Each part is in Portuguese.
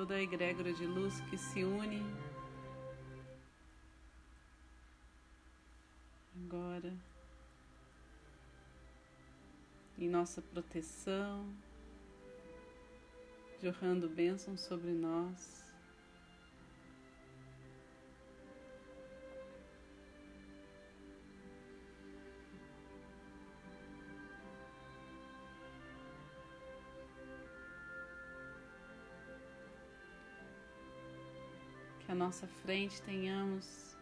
toda a egrégora de luz que se une agora em nossa proteção, jorrando bênçãos sobre nós. Nossa frente tenhamos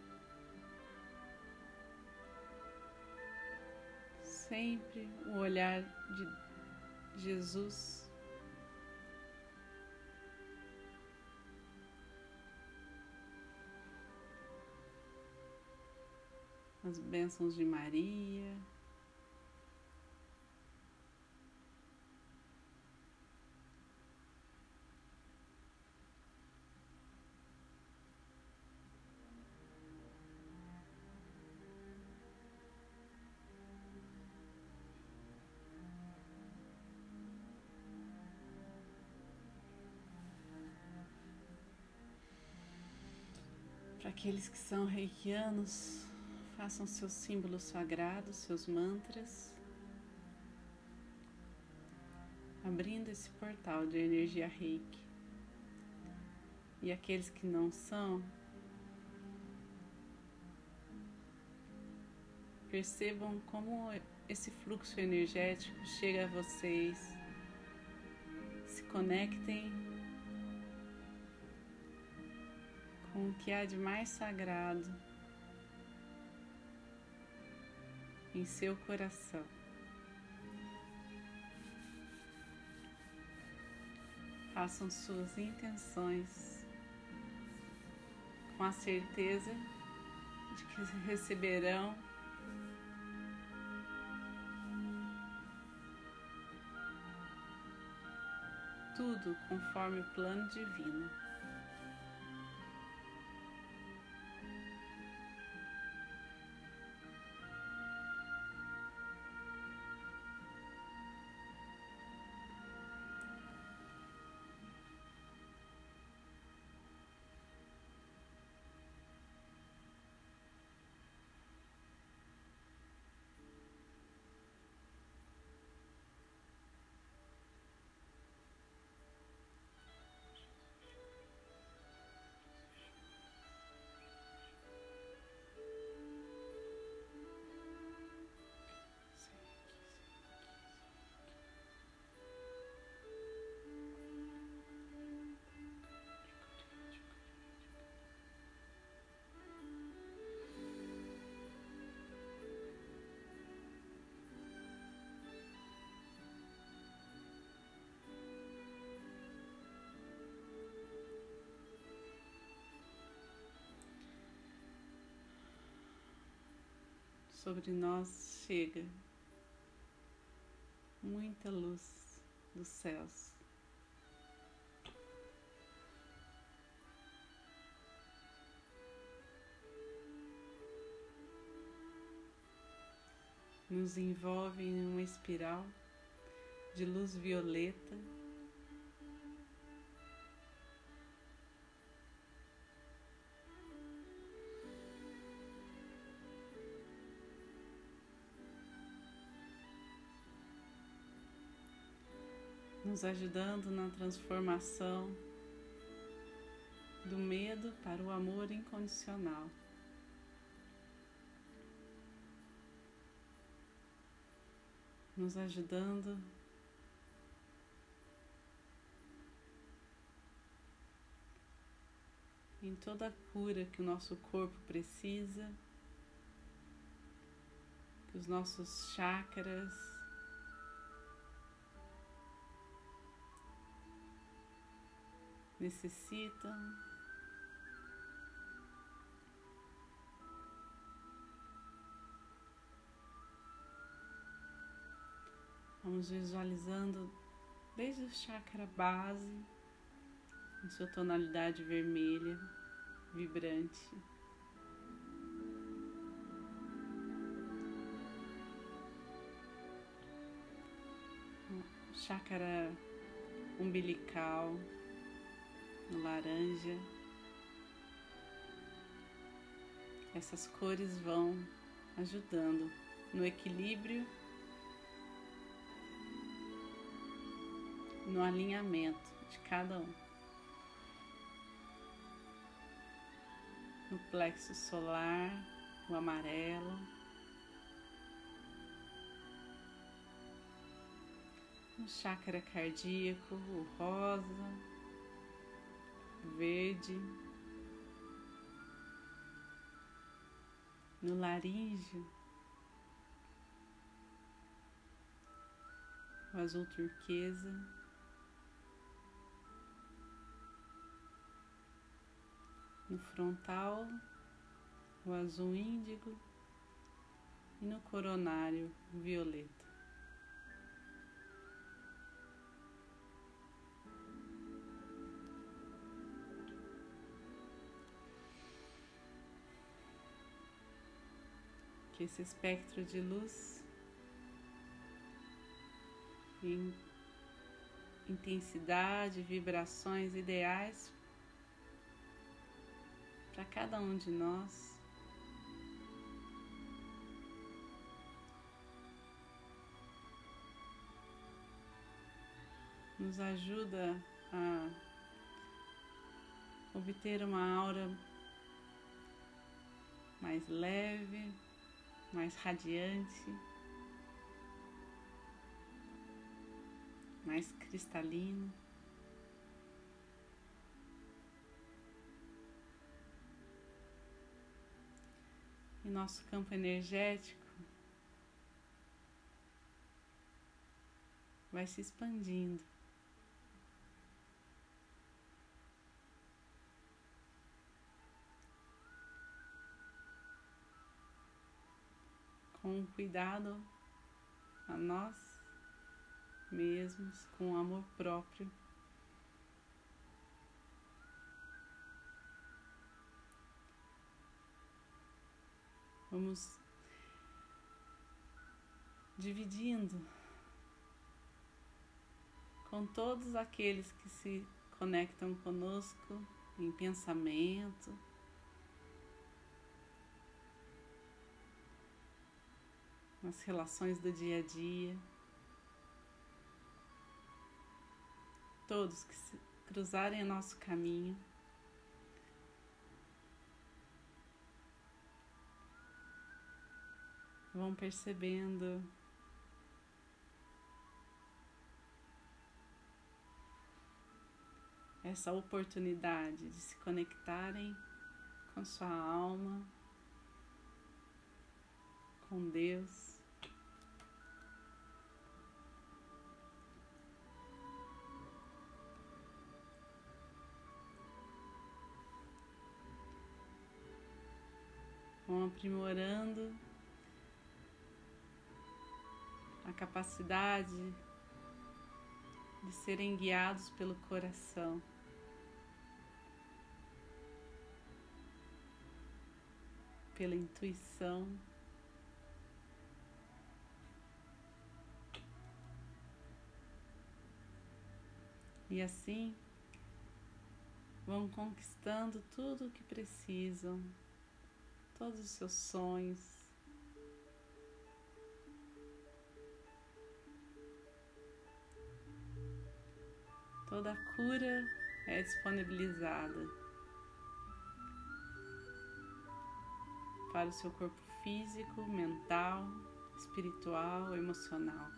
sempre o olhar de Jesus. As bênçãos de Maria. Aqueles que são reikianos, façam seus símbolos sagrados, seus mantras, abrindo esse portal de energia reiki. E aqueles que não são, percebam como esse fluxo energético chega a vocês, se conectem com o que há de mais sagrado em seu coração. Façam suas intenções com a certeza de que receberão tudo conforme o plano divino. Sobre nós chega muita luz dos céus. Nos envolve em uma espiral de luz violeta nos ajudando na transformação do medo para o amor incondicional. Nos ajudando em toda a cura que o nosso corpo precisa, que os nossos chakras necessitam. Vamos visualizando desde o chakra base, em sua tonalidade vermelha, vibrante. Chakra umbilical, no laranja. Essas cores vão ajudando no equilíbrio, no alinhamento de cada um. No plexo solar, o amarelo. No chakra cardíaco, o rosa, verde. No laríngeo, o azul turquesa. No frontal, o azul índigo e no coronário, o violeta. Esse espectro de luz em intensidade, vibrações ideais para cada um de nós. Nos ajuda a obter uma aura mais leve, mais radiante. mais cristalino. E nosso campo energético vai se expandindo. Com cuidado a nós mesmos, com amor próprio. Vamos dividindo com todos aqueles que se conectam conosco em pensamento. Nas relações do dia a dia. todos que se cruzarem nosso caminho. Vão percebendo essa oportunidade de se conectarem com sua alma, com Deus. Aprimorando a capacidade de serem guiados pelo coração. Pela intuição, e assim vão conquistando tudo o que precisam todos os seus sonhos. Toda a cura é disponibilizada para o seu corpo físico, mental, espiritual, emocional.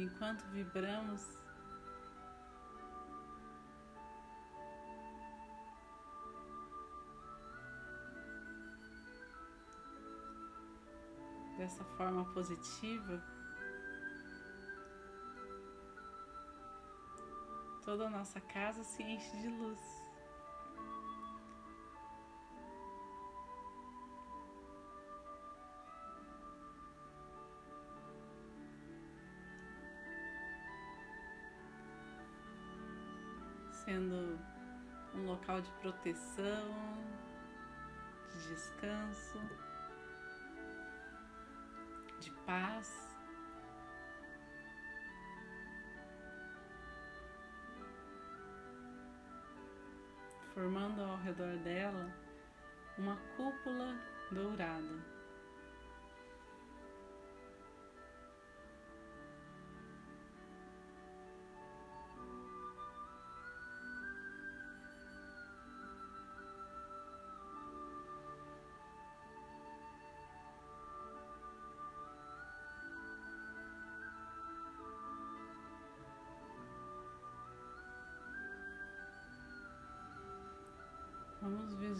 Enquanto vibramos. Dessa forma positiva, toda a nossa casa se enche de luz. Local de proteção, de descanso, de paz. Formando ao redor dela uma cúpula dourada.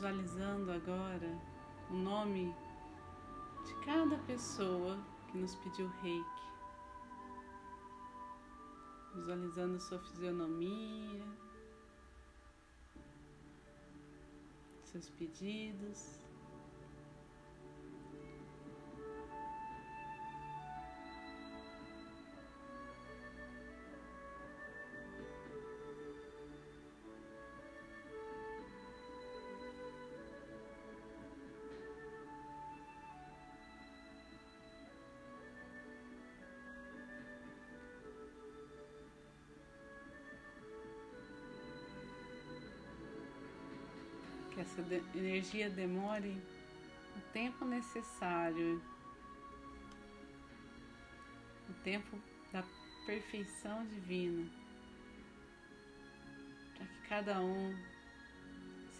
Visualizando agora o nome de cada pessoa que nos pediu reiki. Visualizando sua fisionomia, seus pedidos. Essa de energia demore o tempo necessário, o tempo da perfeição divina, para que cada um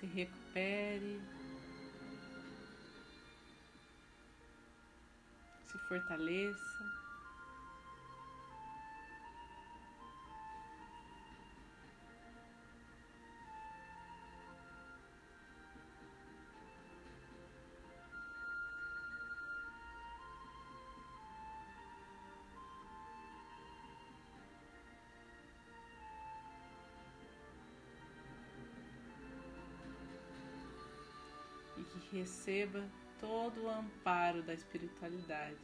se recupere, se fortaleça. Que receba todo o amparo da espiritualidade.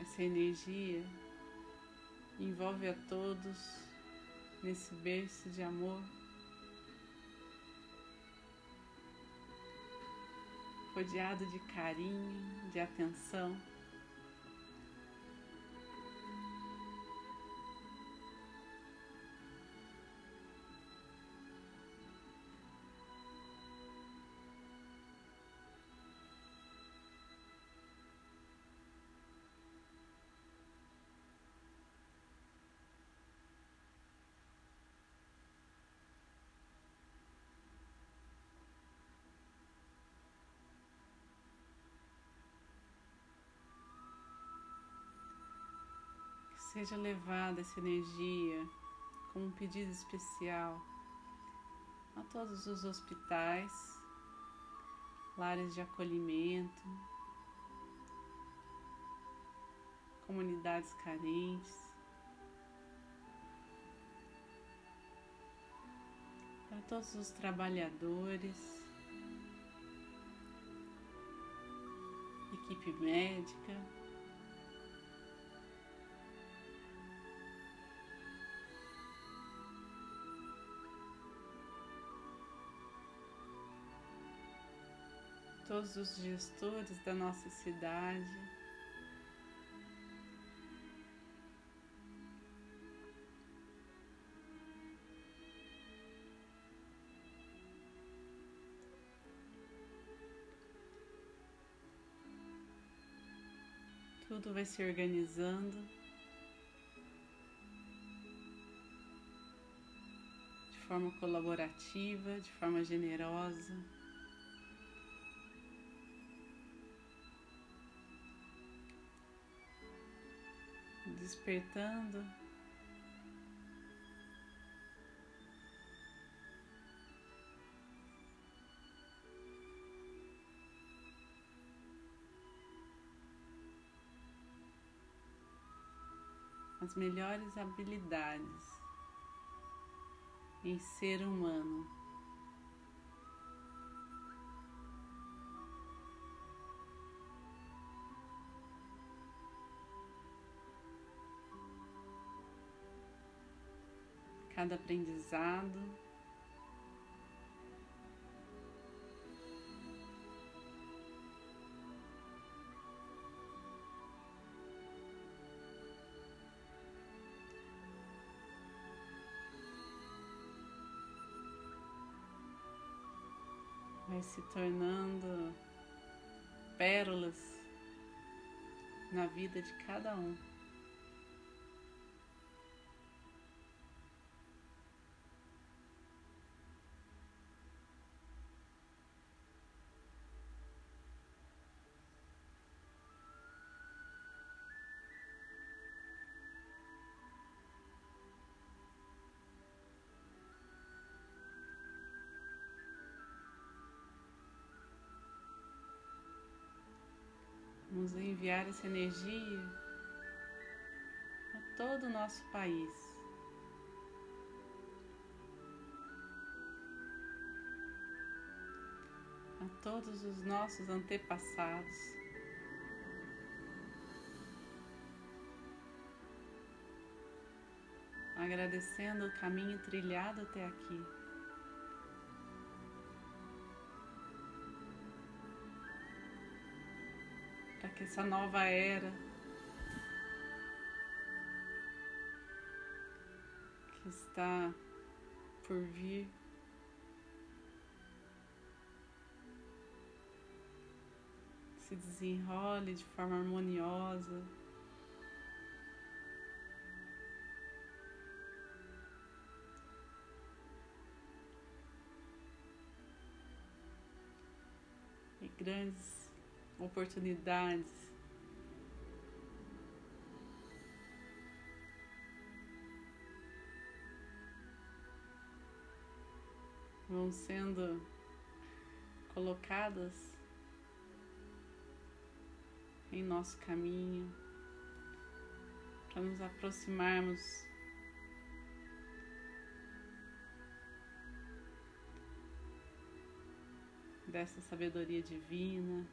Essa energia envolve a todos nesse berço de amor. Rodeado de carinho, de atenção. Seja levada essa energia com um pedido especial a todos os hospitais, lares de acolhimento, comunidades carentes, para todos os trabalhadores, equipe médica. Todos os gestores da nossa cidade. Tudo vai se organizando de forma colaborativa, de forma generosa. Despertando. As melhores habilidades em ser humano. Cada aprendizado vai se tornando pérolas na vida de cada um. Vamos enviar essa energia a todo o nosso país. A todos os nossos antepassados. Agradecendo o caminho trilhado até aqui. Que essa nova era que está por vir se desenrole de forma harmoniosa. E grandes oportunidades. Vão sendo colocadas em nosso caminho para nos aproximarmos dessa sabedoria divina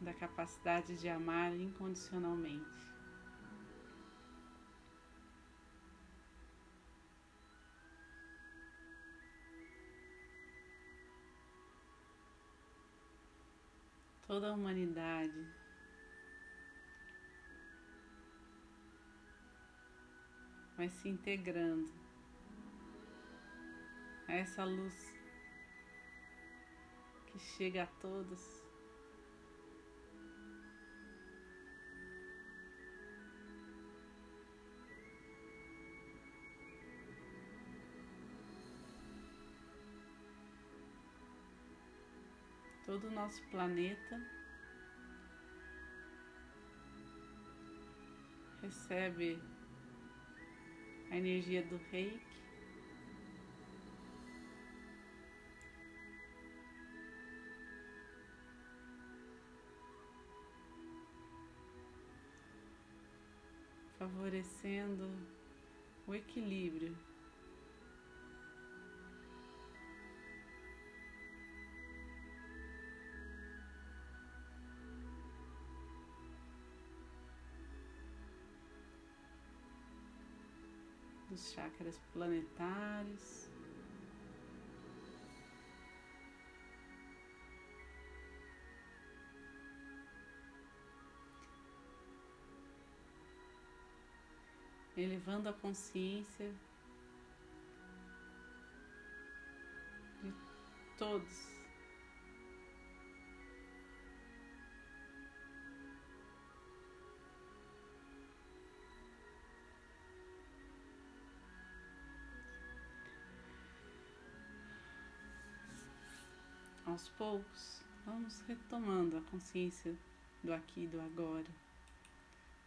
da capacidade de amar incondicionalmente. Toda a humanidade vai se integrando a essa luz que chega a todos todo o nosso planeta recebe a energia do reiki. Favorecendo o equilíbrio dos chakras planetários. Elevando a consciência de todos aos poucos, vamos retomando a consciência do aqui e do agora,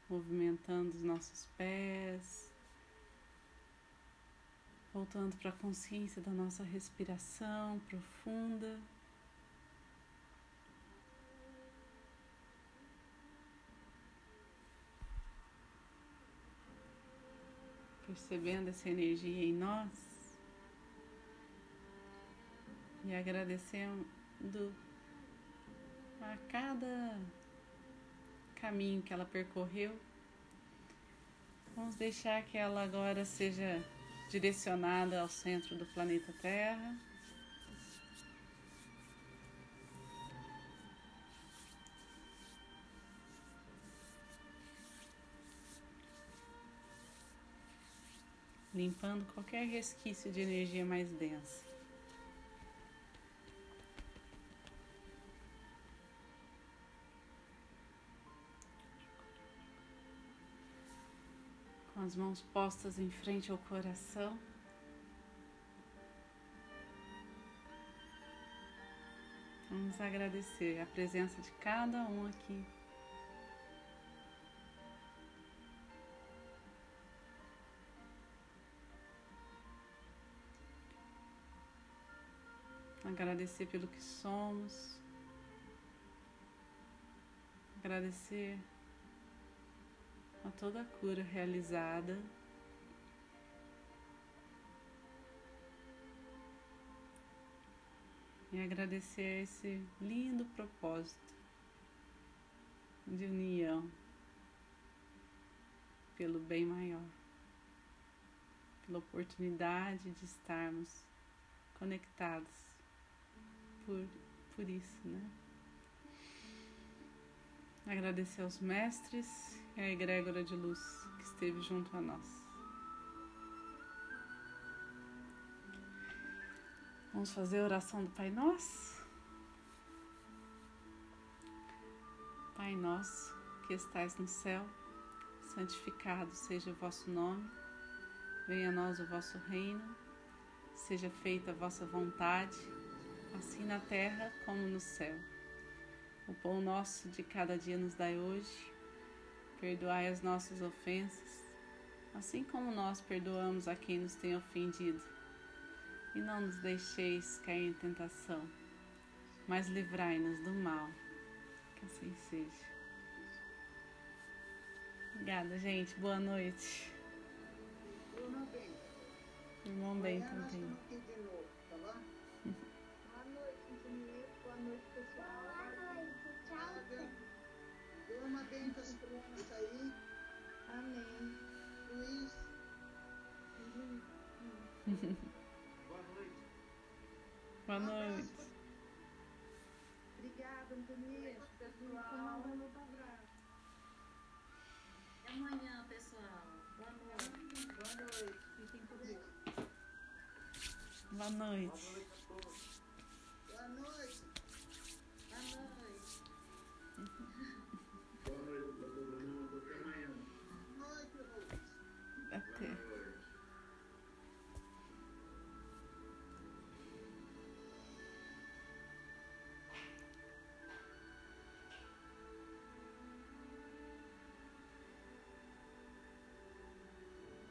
movimentando os nossos pés, voltando para a consciência da nossa respiração profunda. Percebendo essa energia em nós. e agradecendo a cada caminho que ela percorreu. Vamos deixar que ela agora seja direcionada ao centro do planeta Terra. Limpando qualquer resquício de energia mais densa. Com as mãos postas em frente ao coração. Vamos agradecer a presença de cada um aqui. Agradecer pelo que somos. Agradecer a toda a cura realizada. E agradecer esse lindo propósito de união pelo bem maior, pela oportunidade de estarmos conectados por, por isso, né? Agradecer aos mestres e a egrégora de luz que esteve junto a nós. Vamos fazer a oração do Pai Nosso? Pai Nosso, que estais no céu, santificado seja o vosso nome, venha a nós o vosso reino, seja feita a vossa vontade, assim na terra como no céu. O pão nosso de cada dia nos dai hoje. Perdoai as nossas ofensas, assim como nós perdoamos a quem nos tem ofendido. E não nos deixeis cair em tentação, mas livrai-nos do mal. Que assim seja. Obrigada, gente. Boa noite. Irmão bem. Também. Bem com as crianças aí. Amém. Luiz, Boa noite. Obrigada, Denise. pessoal. muito abraço. Até amanhã, pessoal. Boa noite. boa noite. Fiquem com Deus. Boa noite. Boa noite.